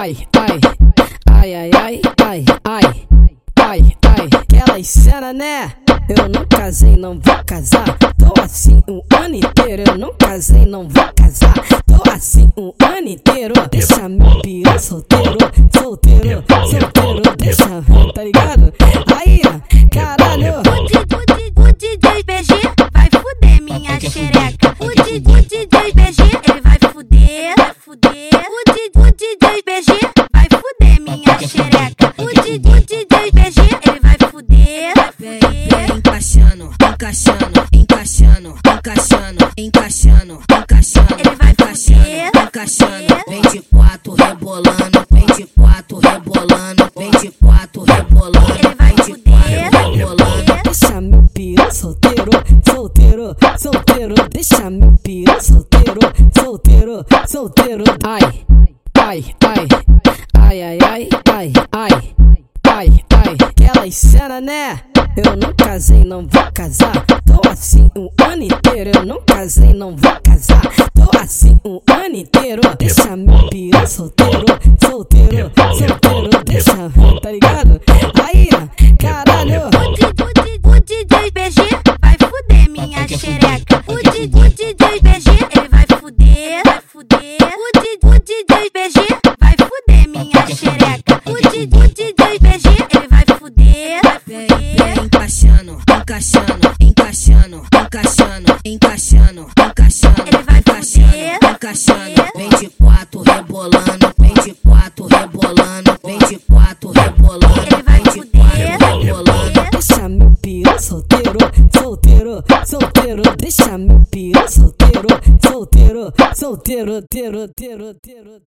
ai, ai, ai, ai, ai, ai, ai, ai, ai, aquelas cena né? Eu não casei, não vou casar. Tô assim um ano inteiro. Eu não casei, não vou casar. Tô assim um ano inteiro. Deixa meu piru solteiro, solteiro, solteiro. O DJ BG ele vai fuder, vai fuder. encaixando, encaixando, encaixando, encaixando, encaixando, encaixando. Ele vai encaixando, fuder, encaixando. Vem de quatro rebolando, vem de quatro rebolando, vem de quatro rebolando. Ele vai de fuder, rebolando. Deixa meu piru solteiro, solteiro, solteiro. Deixa meu piru solteiro, solteiro, solteiro. Ai, ai, ai, ai, ai, ai, ai, ai, ai, ai. Aquelas cena né? Eu não casei, não vou casar. Tô assim um ano inteiro. Eu não casei, não vou casar. Tô assim um ano inteiro. Deixa meu piru solteiro, solteiro, solteiro. Deixa, tá ligado? encaixando, encaixando, encaixando, encaixando, encaixando, Ele vai encaixando, encaixando, vem de quatro rebolando, vem de quatro rebolando, vem de quatro rebolando, Ele vai vem de quatro rebolando. Deixa me pião solteiro, solteiro, solteiro, Deixa me pião solteiro, solteiro, solteiro, solteiro, solteiro, solteiro.